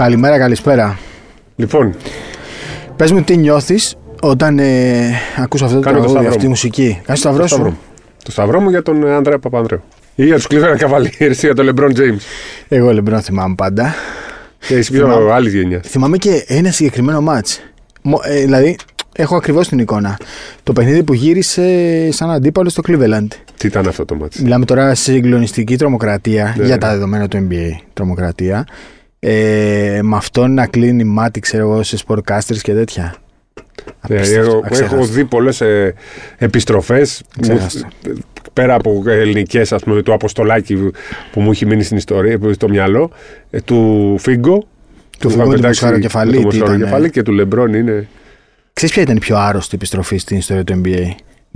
Καλημέρα, καλησπέρα. Λοιπόν, Πες μου τι νιώθεις όταν ε, ακούς αυτό το Κάνω το τραγούδι, σταυρό αυτή τη μου. μουσική. Κάνεις το σταυρό το σταυρό σου; μου. Το σταυρό μου για τον ε, Ανδρέα Παπανδρέου. Ή για τους Cleveland Cavaliers ή για τον LeBron James. Εγώ λεμπρό θυμάμαι πάντα. Και εσύ πιο Θυμάμαι. άλλη γενιά. Θυμάμαι και ένα συγκεκριμένο μάτς. Μο- ε, δηλαδή, έχω ακριβώς την εικόνα. Το παιχνίδι που γύρισε σαν αντίπαλος στο Cleveland. Τι ήταν αυτό το μάτι. Μιλάμε τώρα σε συγκλονιστική τρομοκρατία Ναι. για τα δεδομένα του NBA. Τρομοκρατία. Ε, με αυτόν να κλείνει μάτι, ξέρω εγώ, σε sportcasters και τέτοια. Απίστευτο, εγώ έχω αξέχαστο. δει πολλές ε, επιστροφές. Αξέχαστο. Πέρα από ελληνικές, ας πούμε, του Αποστολάκη που μου έχει μείνει στην ιστορία, που- στο μυαλό, ε, του Φίγκο. Του που Φίγκο είχαν με το πετάξει- μοσχαροκεφαλή, με το τι ήταν, μοσχαροκεφαλή ε. και του Λεμπρόν είναι. Ξέρεις ποια ήταν η πιο άρρωστη επιστροφή στην ιστορία του NBA.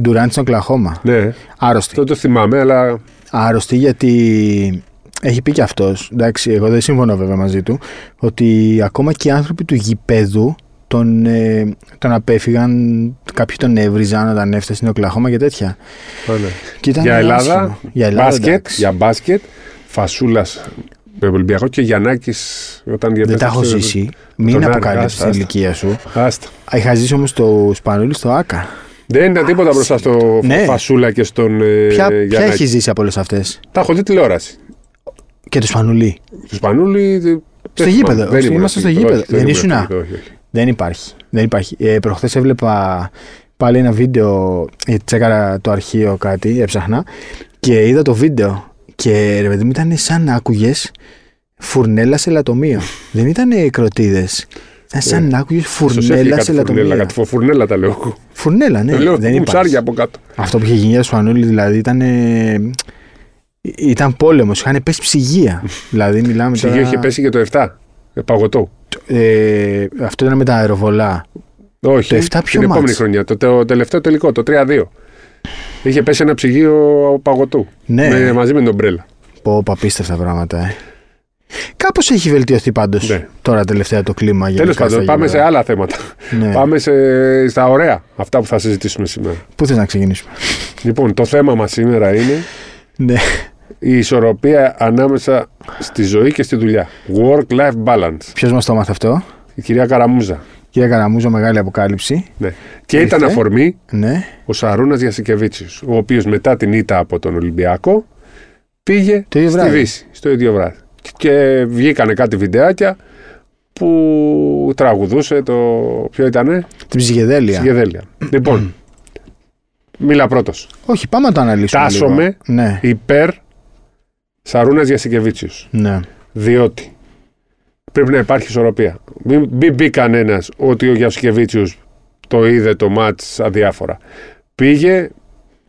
Durant στον Οκλαχώμα. Ναι, Άρρωστη. αυτό το θυμάμαι, αλλά Άρρωστη γιατί έχει πει και αυτός, εντάξει, εγώ δεν συμφωνώ βέβαια μαζί του, ότι ακόμα και οι άνθρωποι του γηπέδου τον, ε, τον απέφυγαν, κάποιοι τον έβριζαν όταν έφτασε στην Οκλαχώμα και τέτοια. Α, ναι. Και ήταν για Ελλάδα, άσχημο. για Ελλάδα μπάσκετ, εντάξει. για μπάσκετ, φασούλας με Ολυμπιακό και Γιαννάκης όταν Δεν τα έχω διαπέταξε- ζήσει. Μην τον Άρη, αποκαλύψεις άστα, την άστα. ηλικία σου. Άστα. Είχα ζήσει όμως το Σπανούλι στο ΆΚΑ. Δεν ήταν τίποτα μπροστά στο Ναι. Φασούλα και στον ε, Ποια, ποια Γιαννάκη. έχει ζήσει από όλες αυτές; Τα έχω δει τηλεόραση. Και το Σπανούλι. Του Σπανούλη. δεν Στο θυμάμαι. γήπεδο. Δεν ήμουν Είμαστε στο εκεί. γήπεδο. Όχι, Δεν ήμουν ήσουν, εκεί, α; όχι, όχι. Δεν υπάρχει. Δεν υπάρχει. Ε, προχθές έβλεπα πάλι ένα βίντεο, γιατί τσέκαρα το αρχείο κάτι, έψαχνα και είδα το βίντεο και ρε παιδί μου ήταν σαν να άκουγες φουρνέλα σε λατομείο. Δεν ήταν κροτίδες. Ήταν σαν να άκουγες Ίσως έφυγε φουρνέλα κάτι σε φουρνέλα, λατομείο. κάτι φο- φουρνέλα τα λέω εγώ. Φουρνέλα, ναι. λέω δεν μουτσάρια υπάρχει. από κάτω. Αυτό που είχε γίνει για το Σπανούλη δηλαδή ήταν. Ε, ήταν πόλεμος, είχαν πέσει ψυγεία. δηλαδή μιλάμε Ψυγείο τώρα... είχε πέσει και το 7. ε, Παγωτό. Ε, αυτό ήταν με τα αεροβολά. Όχι. Το 7 ποιο την επόμενη μάτς; χρονιά. Το, το τελευταίο τελικό, το 3-2. Είχε πέσει ένα ψυγείο παγωτού. Ναι. Με, μαζί με τον Μπρέλα. Πω, πω, απίστευτα πράγματα, ε. Κάπως έχει βελτιωθεί πάντως Ναι. τώρα τελευταία το κλίμα. Τέλος γενικά πάντων, στα πάμε σε γήπεδα. άλλα θέματα. Ναι. Πάμε σε, στα ωραία. Αυτά που θα συζητήσουμε σήμερα. Πού θες να ξεκινήσουμε; Λοιπόν, το θέμα μας σήμερα είναι ναι. Η ισορροπία ανάμεσα στη ζωή και στη δουλειά. Work-life balance. Ποιος μας το έμαθε αυτό, Η κυρία Καραμούζα. Κύριε Καραμούζο, μεγάλη αποκάλυψη. Ναι. Και Ήρθε. ήταν αφορμή Ναι. ο Σαρούνας Γιασικεβίτσιος, ο οποίος μετά την ήττα από τον Ολυμπιακό πήγε Το ίδιο στη βράδυ. Δύση, στο ίδιο βράδυ. Και βγήκανε κάτι βιντεάκια που τραγουδούσε το. Ποιο ήτανε, Την ψυχεδέλεια. Σιγεδέλια. λοιπόν, μίλα πρώτος. Όχι, πάμε να το αναλύσουμε. Τάσομαι. λίγο. Ναι. Υπέρ Σαρούνας Γιασικεβίτσιος. ναι. Διότι πρέπει να υπάρχει ισορροπία. Μην, μην μπει κανένας ότι ο Γιασικεβίτσιος το είδε το μάτς αδιάφορα. Πήγε,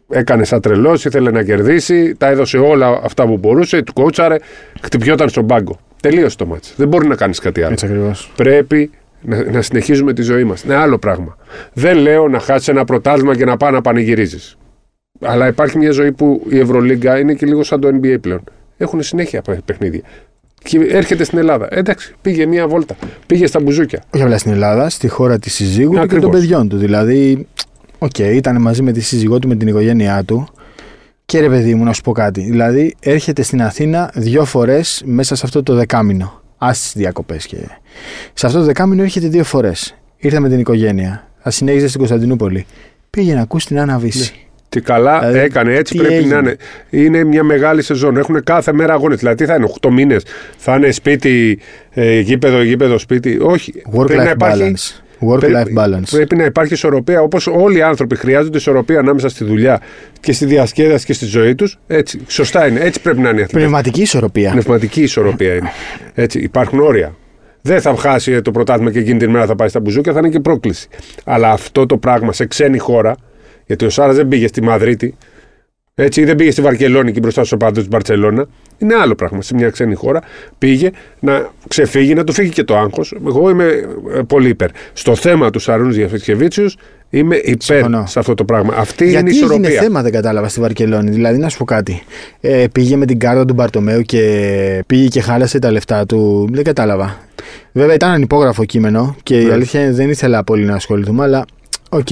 έκανε σαν τρελός, ήθελε να κερδίσει, τα έδωσε όλα αυτά που μπορούσε, του κότσαρε, χτυπιόταν στον πάγκο. Τελείωσε το μάτς. Δεν μπορεί να κάνεις κάτι άλλο. Έτσι ακριβώς. Πρέπει να, να συνεχίζουμε τη ζωή μας. Είναι άλλο πράγμα. Δεν λέω να χάσεις ένα πρωτάθλημα και να πάει να πανηγυρίζεις. Αλλά υπάρχει μια ζωή που η Ευρωλίγκα είναι και λίγο σαν το NBA πλέον. Έχουν συνέχεια παι- παιχνίδια. Και έρχεται στην Ελλάδα. Εντάξει, πήγε μια βόλτα. Πήγε στα μπουζούκια. Όχι απλά στην Ελλάδα, στη χώρα της συζύγου του και Ακριβώς. των παιδιών του. Δηλαδή, οκ, ήταν μαζί με τη σύζυγό του, με την οικογένειά του. Και ρε παιδί μου, να σου πω κάτι. Δηλαδή, έρχεται στην Αθήνα δύο φορές μέσα σε αυτό το δεκάμηνο. Α τις διακοπές και. Σε αυτό το δεκάμηνο έρχεται δύο φορές. Ήρθε με την οικογένεια. Θα συνέχιζε στην Κωνσταντινούπολη. Πήγε να ακούσει την Άννα Βίσση. Τι καλά Δηλαδή, έκανε, έτσι τι πρέπει έγινε; να είναι. Είναι μια μεγάλη σεζόν. Έχουν κάθε μέρα αγώνες. Δηλαδή, τι θα είναι, 8 μήνες. Θα είναι σπίτι, ε, γήπεδο, γήπεδο, σπίτι. Όχι. Πρέπει να Work-life υπάρχει- balance. Work-life Πρέπει- balance. Πρέπει να υπάρχει ισορροπία. Όπως όλοι οι άνθρωποι χρειάζονται ισορροπία ανάμεσα στη δουλειά και στη διασκέδαση και στη ζωή τους. Έτσι. Σωστά είναι. Έτσι πρέπει να είναι οι αθλητές. Πνευματική ισορροπία. Πνευματική ισορροπία είναι. Έτσι. Υπάρχουν όρια. Δεν θα χάσει το πρωτάθλημα και εκείνη την μέρα θα πάει στα μπουζούκια, θα είναι και πρόκληση. Αλλά αυτό το πράγμα σε ξένη χώρα, γιατί ο Σάρας δεν πήγε στη Μαδρίτη, έτσι, ή δεν πήγε στη Βαρκελόνη και μπροστά στου οπαδού της Μπαρσελόνα. Είναι άλλο πράγμα. Σε μια ξένη χώρα πήγε να ξεφύγει, να του φύγει και το άγχος. Εγώ είμαι ε, πολύ υπέρ. Στο θέμα του Σαρούνου Διαφετσκεβίτσιου είμαι υπέρ Συμφωνώ. σε αυτό το πράγμα. Αυτή είναι η Γιατί έγινε ισορροπία. θέμα, δεν κατάλαβα στη Βαρκελόνη. Δηλαδή, να σου πω κάτι. Ε, πήγε με την κάρτα του Μπαρτομέου και πήγε και χάλασε τα λεφτά του. Δεν κατάλαβα. Βέβαια, ήταν ανυπόγραφο κείμενο και η Ναι. αλήθεια είναι δεν ήθελα πολύ να ασχοληθούμε, αλλά Οκ.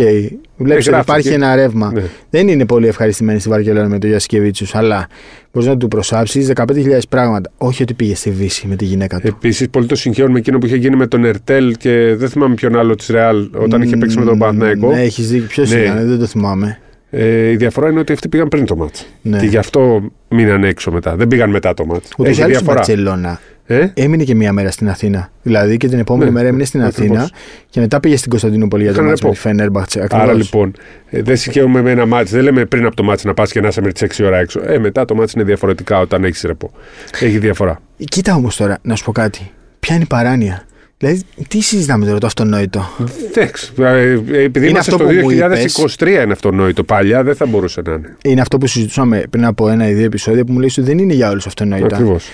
Βλέπεις ότι γράφει υπάρχει και- ένα ρεύμα. Ναι. Δεν είναι πολύ ευχαριστημένοι στη Βαρκελόνη με τον Γιασκεβίτσιου, αλλά μπορείς να του προσάψεις 15.000 πράγματα. Όχι ότι πήγε στη Βίσση με τη γυναίκα του. Επίσης, πολύ το συγχέουν με εκείνο που είχε γίνει με τον Ερτέλ και δεν θυμάμαι ποιον άλλο της Ρεάλ όταν είχε παίξει με τον Παναθηναϊκό. Ναι, έχεις δίκιο. Ποιος Ναι. ήταν, δεν το θυμάμαι. Ε, η διαφορά είναι ότι αυτοί πήγαν πριν το μάτς. Ναι. Και γι' αυτό μείναν έξω μετά. Δεν πήγαν μετά το μάτς. Ούτως ή Έχει άλλως η διαφορά. Μπαρσελόνα Ε; έμεινε και μία μέρα στην Αθήνα. Δηλαδή και την επόμενη Ναι, μέρα έμεινε στην ακριβώς. Αθήνα και μετά πήγε στην Κωνσταντινούπολη για το Έκανε μάτσο με τη ρεπό. Φενέρμπαχτσε. Άρα λοιπόν, ε, δεν συγχαίουμε με ένα μάτς. Δεν λέμε πριν από το μάτς να πας και να είσαι με τις 6 ώρα έξω. Ε, μετά το μάτς είναι διαφορετικά όταν έχεις ρεπό. Έχει διαφορά. Κοίτα όμως τώρα, να σου πω κάτι. Ποια είναι η παράνοια; Δηλαδή, τι συζητάμε τώρα το αυτονόητο; Εντάξει. ε, ε, Επειδή είμαστε αυτό στο που μου 2023 είναι αυτονόητο. Παλιά δεν θα μπορούσε να είναι. Είναι αυτό που συζητούσαμε πριν από ένα ή δύο επεισόδια που μου λέει ότι δεν είναι για όλους αυτονόητα. Ακριβώς.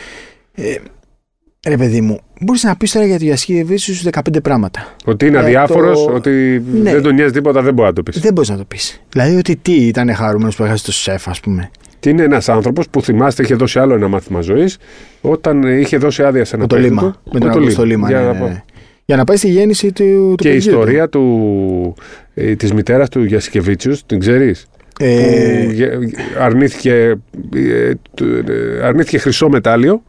Ρε παιδί μου, μπορείς να πεις τώρα για το Γιασκή στους 15 πράγματα. Ότι είναι Ε, αδιάφορος, το- ότι Ναι. δεν τον νοιάζει τίποτα, δεν μπορεί να το πεις. Δεν μπορείς να το πεις. Δηλαδή ότι τι ήταν χαρούμενος που έχασε το σεφ, ας πούμε. Και είναι ένας άνθρωπος που θυμάστε είχε δώσει άλλο ένα μάθημα ζωής όταν ε, είχε δώσει άδεια σε ένα Με το παιδί Λίμα. του. Με τον Αυγούστο Λίμα. Για ναι, να ναι, πω- ναι. Για να πάει στη γέννηση του, του Και η παιδιού του. ιστορία του, ε, της μητέρας του Γιασκεβίτσιους, την ξέρεις, Ε, που γε- αρνήθηκε, ε, του- ε, αρνήθηκε χρυσό μετάλλιο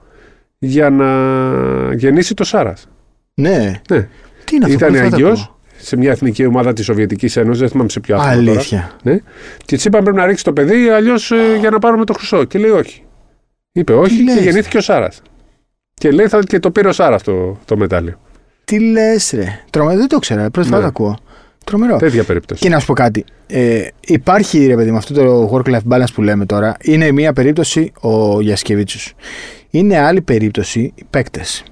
για να γεννήσει το Σάρας. ναι. Ναι. Τι είναι αυτό Ήταν πρώτη φορά το αγιός ακούω. σε μια εθνική ομάδα της Σοβιετικής Ένωσης, δεν θυμάμαι σε ποιο άθλημα τώρα. Αλήθεια. Ναι. Και της είπαν πρέπει να ρίξει το παιδί, αλλιώς για να πάρουμε το χρυσό. Και λέει όχι. Είπε όχι Τι και λες; γεννήθηκε ο Σάρας. Και λέει θα, και το πήρε ο Σάρας το, το μετάλλιο. Τι λες, ρε. Τρομερό, δεν το ξέρα. Πρώτη φορά Ναι. το ακούω. Τρομερό. Τέτοια περίπτωση. Και να σου πω κάτι. Ε, υπάρχει ρε παιδί με αυτό το work-life balance που λέμε τώρα. Είναι μία περίπτωση ο Γιασκεβίτσιος. Είναι άλλη περίπτωση οι παίκτες.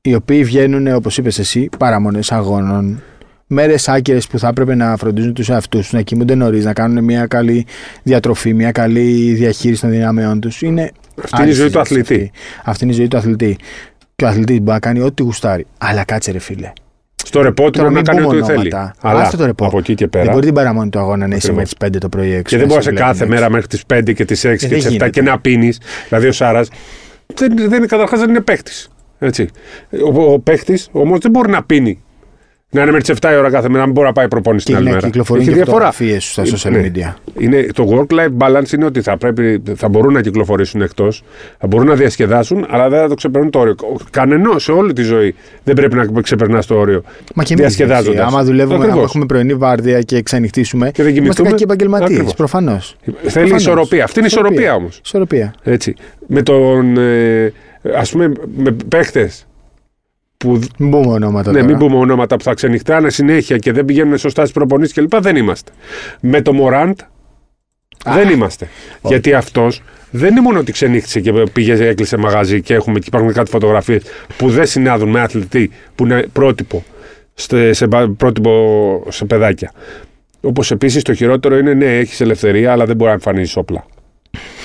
Οι οποίοι βγαίνουν, όπως είπες εσύ, παραμονές αγώνων. Μέρες άκυρες που θα έπρεπε να φροντίζουν τους εαυτούς τους, να κοιμούνται νωρίς, να κάνουν μια καλή διατροφή, μια καλή διαχείριση των δυνάμεών τους. Είναι Αυτή είναι άλλη η ζωή του συζήτηση αθλητή. Αυτή. αυτή είναι η ζωή του αθλητή. Και ο αθλητής μπορεί να κάνει ό,τι γουστάρει. Αλλά κάτσε, ρε φίλε. Στο ρεπό του Τώρα μπορεί να μην κάνει πούμε ό,τι θέλει. ονόματα. Αλλά Άστο το ρεπό. από εκεί και Δεν πέρα. μπορεί την παραμονή του αγώνα να είσαι Ακριβώς. μέχρι τις 5 το πρωί έξω. Και δεν να μπορείς σε σε κάθε βλέπουν μέρα έξω. μέχρι τις 5 και τις 6 και δεν τις 7 γίνεται. και να πίνεις. Δηλαδή ο Σάρας δεν, δεν είναι καταρχάς δεν είναι παίχτη. Έτσι. Ο, ο παίχτη όμως δεν μπορεί να πίνει. Να είναι με τις 7 η ώρα κάθε μέρα, να μην μπορεί να πάει προπόνηση Και την άλλη να μέρα. κυκλοφορούν Έχει και διαφορά. φωτογραφίες στα social Ναι. media. Είναι, το work-life balance είναι ότι θα, πρέπει, θα μπορούν να κυκλοφορήσουν εκτός, θα μπορούν να διασκεδάσουν, αλλά δεν θα το ξεπερνούν το όριο. Κανενός σε όλη τη ζωή δεν πρέπει να ξεπερνάς το όριο. Μα και εμείς. Διασκεδάζοντας. Άμα δουλεύουμε, άμα Ακριβώς. έχουμε πρωινή βάρδια και ξενυχτήσουμε. Και δεν Είμαστε κοιμηθούμε. κακοί επαγγελματίες. Ακριβώς. Προφανώς. Θέλει ισορροπία. Αυτή είναι η ισορροπία όμως. Ισορροπία. Έτσι. Με τον. Ε, ας πούμε, με παίχτες που. Μην πούμε ονόματα. Ναι, τώρα. μην πούμε ονόματα που θα ξενυχτάνε συνέχεια και δεν πηγαίνουν σωστά στι προπονήσεις κλπ. Δεν είμαστε. Με το Μωράντ δεν είμαστε. Γιατί αυτός δεν είναι μόνο ότι ξενύχτησε και πήγε, έκλεισε μαγαζί και έχουμε και υπάρχουν κάτι φωτογραφίες που δεν συνάδουν με αθλητή που είναι πρότυπο, σε, σε, πα- πρότυπο σε παιδάκια. Όπως επίσης το χειρότερο είναι ναι, έχεις ελευθερία, αλλά δεν μπορεί να εμφανίζει όπλα.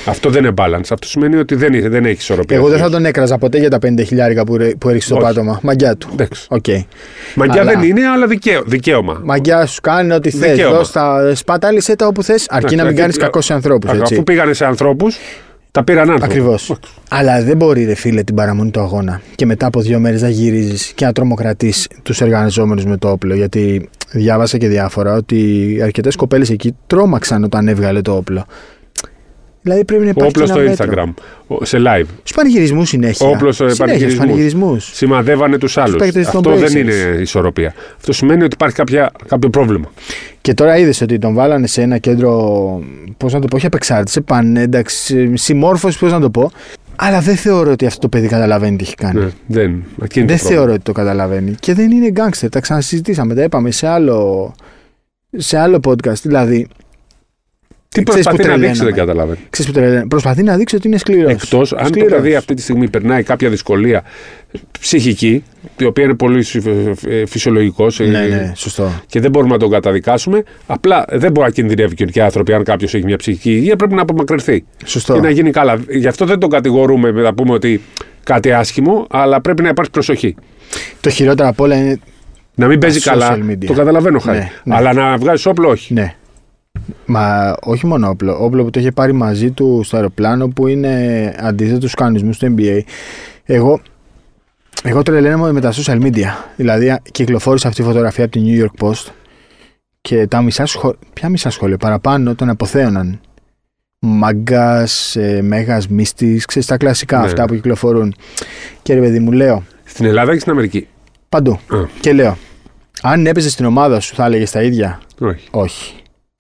Αυτό δεν είναι balance. Αυτό σημαίνει ότι δεν, είναι- δεν έχεις ισορροπία. Εγώ δεν θα τον έκραζα ποτέ για τα 50 χιλιάρικα που, ρε- που έριξε στο Όχι. πάτωμα. Μαγκιά του. Εντάξει. Οκ. Μαγκιά Αλλά- δεν είναι, αλλά δικαίω, δικαίωμα. Μαγκιά σου κάνει ό,τι θες. Δικαίωμα. Δώσ' τα σπατάλησε τα όπου θες, αρκεί να μην Εντάξει, κάνεις ε, κακό σε ανθρώπους. Αφού πήγανε σε ανθρώπους, τα πήραν άνθρωποι. Ακριβώς. Αλλά δεν μπορεί, ρε φίλε, την παραμονή του αγώνα και μετά από δύο μέρες να γυρίζεις και να τρομοκρατείς τους εργαζόμενους με το όπλο. Γιατί διάβασα και διάφορα ότι αρκετές κοπέλες εκεί τρόμαξαν όταν έβγαλε το όπλο. Δηλαδή πρέπει να υπάρχει. Όπλος και στο ένα μέτρο. Instagram, ο- σε live. Στους πανηγυρισμούς συνέχεια. Όπλος σε Συνέχεια, στους πανηγυρισμούς. πανηγυρισμούς. Σημαδεύανε τους άλλους. παίκτες των Αυτό δεν Blazers. είναι ισορροπία. Αυτό σημαίνει ότι υπάρχει κάποια, κάποιο πρόβλημα. Και τώρα είδες ότι τον βάλανε σε ένα κέντρο. Πώς να το πω, όχι απεξάρτηση, πανένταξη, συμμόρφωση, πώς να το πω. Αλλά δεν θεωρώ ότι αυτό το παιδί καταλαβαίνει τι έχει κάνει. Ναι, δεν. Εκεί είναι Δεν το πρόβλημα. θεωρώ ότι το καταλαβαίνει. Και δεν είναι γκάγκστερ. Τα ξανασυζητήσαμε. Τα είπαμε σε άλλο, σε άλλο podcast. Δηλαδή, Τι Ξέρεις προσπαθεί που να δείξει, τρελαίναμε. δεν καταλαβαίνει. ξέρεις που τρελαίνει. Προσπαθεί να δείξει ότι είναι σκληρός. Εκτός αν το παιδί αυτή τη στιγμή περνάει κάποια δυσκολία ψυχική, η οποία είναι πολύ φυσιολογικός Ναι, ναι, σωστό. και δεν μπορούμε να τον καταδικάσουμε. Απλά δεν μπορεί να κινδυνεύει και οι άνθρωποι. Αν κάποιος έχει μια ψυχική υγεία, πρέπει να απομακρυνθεί Σωστό. και να γίνει καλά. Γι' αυτό δεν τον κατηγορούμε με να πούμε ότι κάτι άσχημο, αλλά πρέπει να υπάρχει προσοχή. Το χειρότερο απ' όλα είναι. Να μην παίζει social καλά. media. Το καταλαβαίνω, Χάρη. Ναι, ναι. Αλλά να βγάζεις όπλο, όχι. Ναι. Μα όχι μόνο όπλο. Όπλο που το είχε πάρει μαζί του στο αεροπλάνο που είναι αντίθετο στους κανονισμούς του NBA. Εγώ, εγώ τρελαίνομαι με τα social media. Δηλαδή, κυκλοφόρησε αυτή η φωτογραφία από τη New York Post και τα μισά σχόλια, ποια μισά σχόλια, παραπάνω τον αποθέωναν. Μάγκα, ε, μέγας, μύστης, ξέρεις τα κλασικά Ναι. αυτά που κυκλοφορούν. Και ρε παιδί μου, λέω Στην Ελλάδα και στην Αμερική; παντού. Α, Και λέω, αν έπαιζες στην ομάδα σου, θα έλεγες τα ίδια; όχι. Όχι.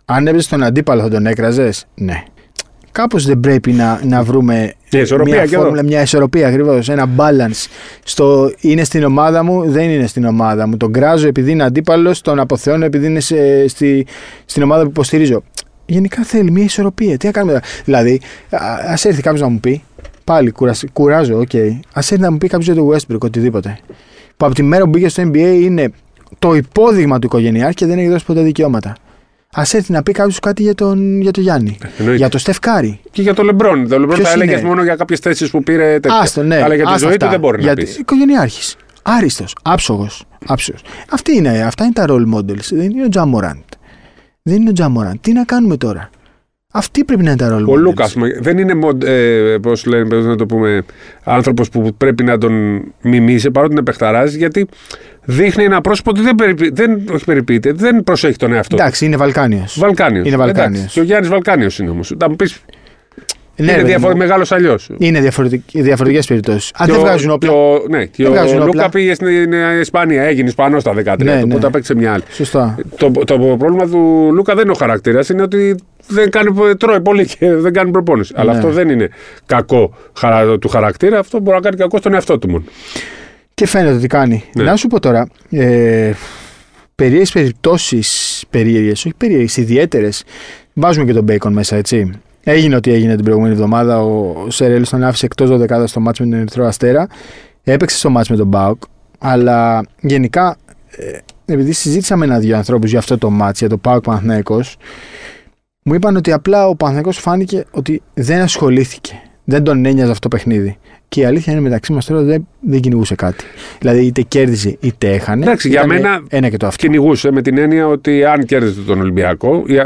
Αν έπαιζες στον αντίπαλο, θα τον έκραζες; Ναι. Κάπως δεν πρέπει να, να βρούμε Μια ισορροπία μια και εδώ. φόρμουλα, μια ισορροπία ακριβώς. Ένα balance. Στο είναι στην ομάδα μου, δεν είναι στην ομάδα μου. Τον κράζω επειδή είναι αντίπαλος, τον αποθεώνω επειδή είναι σε- στη, στην ομάδα που υποστηρίζω. Γενικά θέλει μια ισορροπία. Τι να κάνουμε τώρα; Δηλαδή, ας έρθει κάποιος να μου πει, πάλι κουρασ- κουράζω, οκ. Α έρθει να μου πει κάποιος για το Westbrook οτιδήποτε. Που από τη μέρα που μπήκε στο NBA είναι το υπόδειγμα του οικογενειάρχη και δεν έχει δώσει ποτέ δικαιώματα. Ας έρθει να πει κάποιος κάτι για τον, για τον Γιάννη. Εννοείται. Για τον Steph Curry. Και για το Λεμπρόν. Το Λεμπρόν Ποιος θα έλεγε είναι; μόνο για κάποιες θέσεις που πήρε τέτοια. Άστο, ναι. Αλλά για τη άστα ζωή του αυτά. δεν μπορεί Γιατί να πει. Οικογενειάρχης. Άριστος. Άψογος. Άψογος. Αυτή είναι, αυτά είναι τα role models. Δεν είναι ο Τζαμοράντ. Δεν είναι ο Τζαμοράντ. Τι να κάνουμε τώρα; Αυτοί πρέπει να είναι τα role models. Ο Λούκα δεν είναι, μον- ε, πώς λένε, πώς να το πούμε, άνθρωπος που πρέπει να τον μιμήσει παρότι είναι παιχταράς γιατί δείχνει ένα πρόσωπο ότι δεν, περιποιεί, δεν, όχι περιποιείται, δεν προσέχει τον εαυτό του. Εντάξει, είναι Βαλκάνιος. Βαλκάνιος. Είναι Βαλκάνιος. Εντάξει, Και ο Γιάννης Βαλκάνιος είναι όμως. Θα μου πεις. Ναι, είναι ρε παιδί διαφορε, μου. μεγάλος αλλιώς. Είναι διαφορετικές περιπτώσεις. Αν δεν βγάζουν όπλα. ναι, και Δεν ο βγάζουν όπλα. Λούκα πήγε στην ε, Ισπανία, έγινε Ισπανός στα 13 Ναι, του, ναι. οπότε απέκτησε μια άλλη. Σωστά. Το, το πρόβλημα του Λούκα δεν είναι ο χαρακτήρας, είναι ότι δεν κάνει, τρώει πολύ και δεν κάνει προπόνηση. Αλλά Ναι. αυτό δεν είναι κακό χαρα- του χαρακτήρα, αυτό μπορεί να κάνει κακό στον εαυτό του μόνο. Και φαίνεται ότι κάνει. Ναι. Να σου πω τώρα. Ε, περίεργες περιπτώσεις. Περίεργες, όχι περίεργες, ιδιαίτερες. Βάζουμε και τον Bacon μέσα, έτσι. Έγινε ό,τι έγινε την προηγούμενη εβδομάδα. Ο Σερέλ τον άφησε εκτός 12 στο μάτς με τον Ερυθρό Αστέρα. Έπαιξε στο μάτς με τον Μπάουκ. Αλλά γενικά, ε, επειδή συζήτησα με ένα-δύο ανθρώπους για αυτό το μάτς, για το Πάουκ Παναθηναϊκός, μου είπαν ότι απλά ο Παναθηναϊκός φάνηκε ότι δεν ασχολήθηκε. Δεν τον ένοιαζε αυτό το παιχνίδι. Και η αλήθεια είναι μεταξύ μας τώρα δεν, δεν κυνηγούσε κάτι. Δηλαδή είτε κέρδιζε είτε έχανε. Εντάξει, για Ήτανε μένα Ένα και το αυτό. Κυνηγούσε με την έννοια ότι αν κέρδισε τον Ολυμπιακό, ή, α,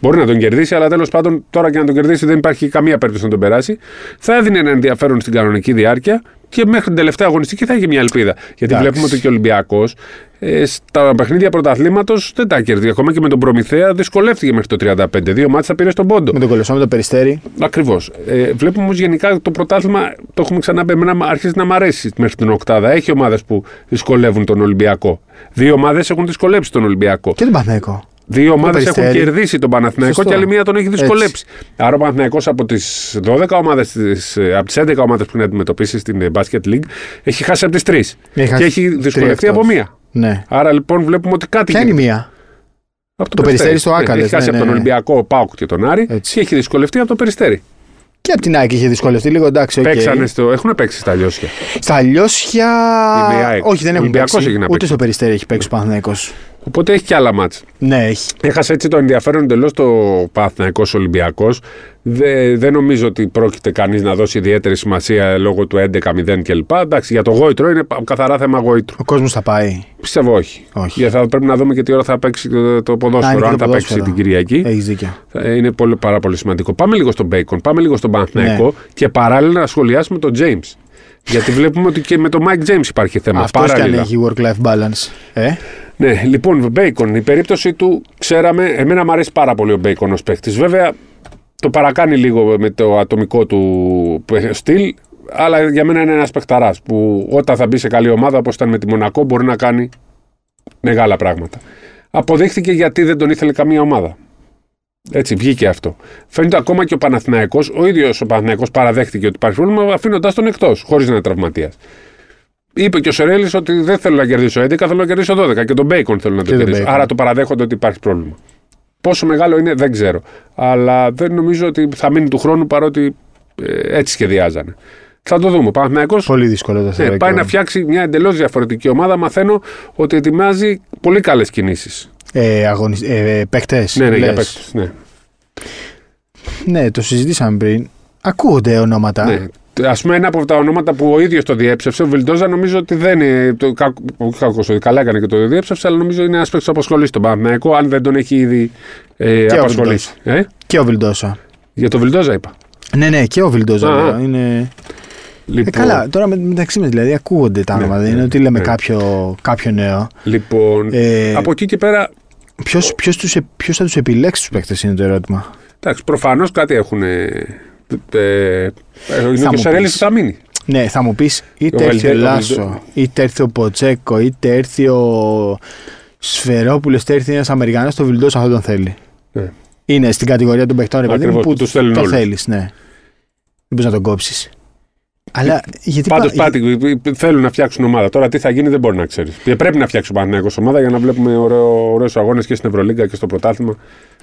μπορεί να τον κερδίσει, αλλά τέλος πάντων τώρα και να τον κερδίσει δεν υπάρχει καμία περίπτωση να τον περάσει. Θα έδινε ένα ενδιαφέρον στην κανονική διάρκεια και μέχρι την τελευταία αγωνιστική θα είχε μια ελπίδα. Γιατί Εντάξει. βλέπουμε ότι και ο Ολυμπιακός ε, στα παιχνίδια πρωταθλήματος δεν τα κέρδισε. Ακόμα και με τον Προμηθέα δυσκολεύτηκε μέχρι το 35. Δύο μάτσα πήρε στον πόντο. Με τον κολοσσό, με το περιστέρι. Ακριβώς. Ε, βλέπουμε όμως γενικά το πρωτάθλημα, το έχουμε ξαναπεί, εμένα αρχίζει να μ' αρέσει μέχρι την Οκτάδα. Έχει ομάδες που δυσκολεύουν τον Ολυμπιακό. Δύο ομάδες έχουν δυσκολέψει τον Ολυμπιακό. Και τον Παναθηναϊκό. Δύο ομάδες έχουν Περιστέρι. κερδίσει τον Παναθηναϊκό Σωστό. και άλλη μία τον έχει δυσκολέψει. Άρα ο Παναθηναϊκός από τις 12 ομάδες, από τις 11 ομάδες που έχει αντιμετωπίσει στην ε, Basket League, έχει χάσει από τις 3. Έχει Και χάσει έχει τρία δυσκολευτεί εκτός. από μία. Ναι. Άρα λοιπόν βλέπουμε ότι κάτι. Ποια είναι η γίνεται. μία; Από το Περιστέρι στο ΟΑΚΑ, Ναι, λες, Έχει χάσει ναι, από τον ναι, ναι. Ολυμπιακό, ΠΑΟΚ και τον Άρη Έτσι. και έχει δυσκολευτεί από το Περιστέρι. Και από την ΑΕΚ είχε δυσκολευτεί λίγο, εντάξει, οκ. Παίξανε στο, έχουν παίξει στα Λιόσια. Στα Λιόσια. Η με ΑΕΚ. Όχι, δεν έχουν Ολυμπιακός παίξει. έχει να Ούτε παίξει. στο Περιστέρι έχει παίξει ο Παναθηναϊκός. Οπότε έχει και άλλα μάτς. Ναι, έχει. Έχασε έτσι το ενδιαφέρον εντελώς το Παναθυναϊκό Ολυμπιακός. Δεν, δεν νομίζω ότι πρόκειται κανείς να δώσει ιδιαίτερη σημασία λόγω του 11-0 κλπ. Εντάξει, για το γόητρο είναι πα- καθαρά θέμα γόητρου. Ο κόσμος θα πάει. Πιστεύω όχι. Όχι. Γιατί θα πρέπει να δούμε και τι ώρα θα παίξει το, το Α, ποδόσφαιρο. είναι και Αν το θα παίξει ποδόσφαιρο. την Κυριακή. Έχεις δίκιο. Θα- Είναι πολύ, πάρα πολύ σημαντικό. Πάμε λίγο στον Μπέικον, πάμε λίγο στον Παναθηναϊκό Ναι. και παράλληλα να σχολιάσουμε τον James. Γιατί βλέπουμε ότι και με τον Mike James υπάρχει θέμα. Αυτός και αν παράλληλα. έχει work-life balance. Ε, Ναι, λοιπόν, Μπέικον, η περίπτωση του, ξέραμε, εμένα μου αρέσει πάρα πολύ ο Μπέικον ως παίχτη. Βέβαια, το παρακάνει λίγο με το ατομικό του στυλ, αλλά για μένα είναι ένας παιχταράς που όταν θα μπει σε καλή ομάδα, όπως ήταν με τη Μονακό, μπορεί να κάνει μεγάλα πράγματα. Αποδείχθηκε γιατί δεν τον ήθελε καμία ομάδα. Έτσι, βγήκε αυτό. Φαίνεται ακόμα και ο Παναθηναϊκός, ο ίδιος ο Παναθηναϊκός παραδέχτηκε ότι υπάρχει πρόβλημα, αφήνοντάς τον εκτός, χωρίς να είναι τραυματίας. Είπε και ο Σερέλης ότι δεν θέλω να κερδίσω 11, θέλω να κερδίσω 12 και τον Μπέικον θέλω να το Και τον κερδίσω. Bacon. Άρα το παραδέχονται ότι υπάρχει πρόβλημα. Πόσο μεγάλο είναι δεν ξέρω. Αλλά δεν νομίζω ότι θα μείνει του χρόνου παρότι ε, έτσι σχεδιάζανε. Θα το δούμε. Ο Παναθηναϊκός πολύ δύσκολο το θεωρώ. ε, πάει και να εγώ. φτιάξει μια εντελώς διαφορετική ομάδα. Μαθαίνω ότι ετοιμάζει πολύ καλές κινήσεις. Ε, αγωνισ... ε, παίκτες, Ναι, ναι, για λες. παίκτες, Ναι. Ναι, το συζητήσαμε πριν. Ακούγονται ονόματα. Ναι. Α πούμε, ένα από τα ονόματα που ο ίδιος το διέψευσε, ο Βιλντόζα, νομίζω ότι δεν είναι. Το, κα- όχι κακός, ότι καλά έκανε και το διέψευσε, αλλά νομίζω είναι ένας παίκτης που απασχολεί στον Παναθηναϊκό, αν δεν τον έχει ήδη ε, ο απασχολήσει. Ε; Και ο Βιλντόσα. Για το Βιλντόζα είπα. Ναι, ναι, και ο Βιλντόζα. Α, λέω. α. Είναι... Ε, Λοιπόν, καλά, τώρα με, μεταξύ μας δηλαδή ακούγονται τα Ναι, όνοματα. Δεν ναι, είναι ότι λέμε ναι. κάποιο, κάποιο νέο. λοιπόν Ε, από εκεί και πέρα, Ποιο ποιος τους, ε- ποιος θα τους επιλέξει τους παίκτες είναι το ερώτημα. Εντάξει, προφανώς κάτι έχουν. Ε, ε, είναι Θα και ο μου Σερέλη πεις. που θα μείνει. Ναι, θα μου πει είτε Ο έρθει ο Βαλντε- ο Λάσο, Βαλντε- είτε έρθει ο Ποτσέκο, είτε έρθει ο Σφερόπουλο, είτε έρθει ένα Αμερικανό, το Βιλντό αυτό τον θέλει. Ναι. Είναι στην κατηγορία των παιχτών, ρε παιδί μου, Ακριβώς, που που τους θέλουν το όλους. θέλει, ναι. Δεν μπορεί να τον κόψει. Αλλά γιατί Πάντω πα- πάτη, θέλουν να φτιάξουν ομάδα. Τώρα τι θα γίνει δεν μπορεί να ξέρει. Πρέπει να φτιάξει ο Παναγιώτο ομάδα για να βλέπουμε ωραίου αγώνε και στην Ευρωλίγκα και στο πρωτάθλημα.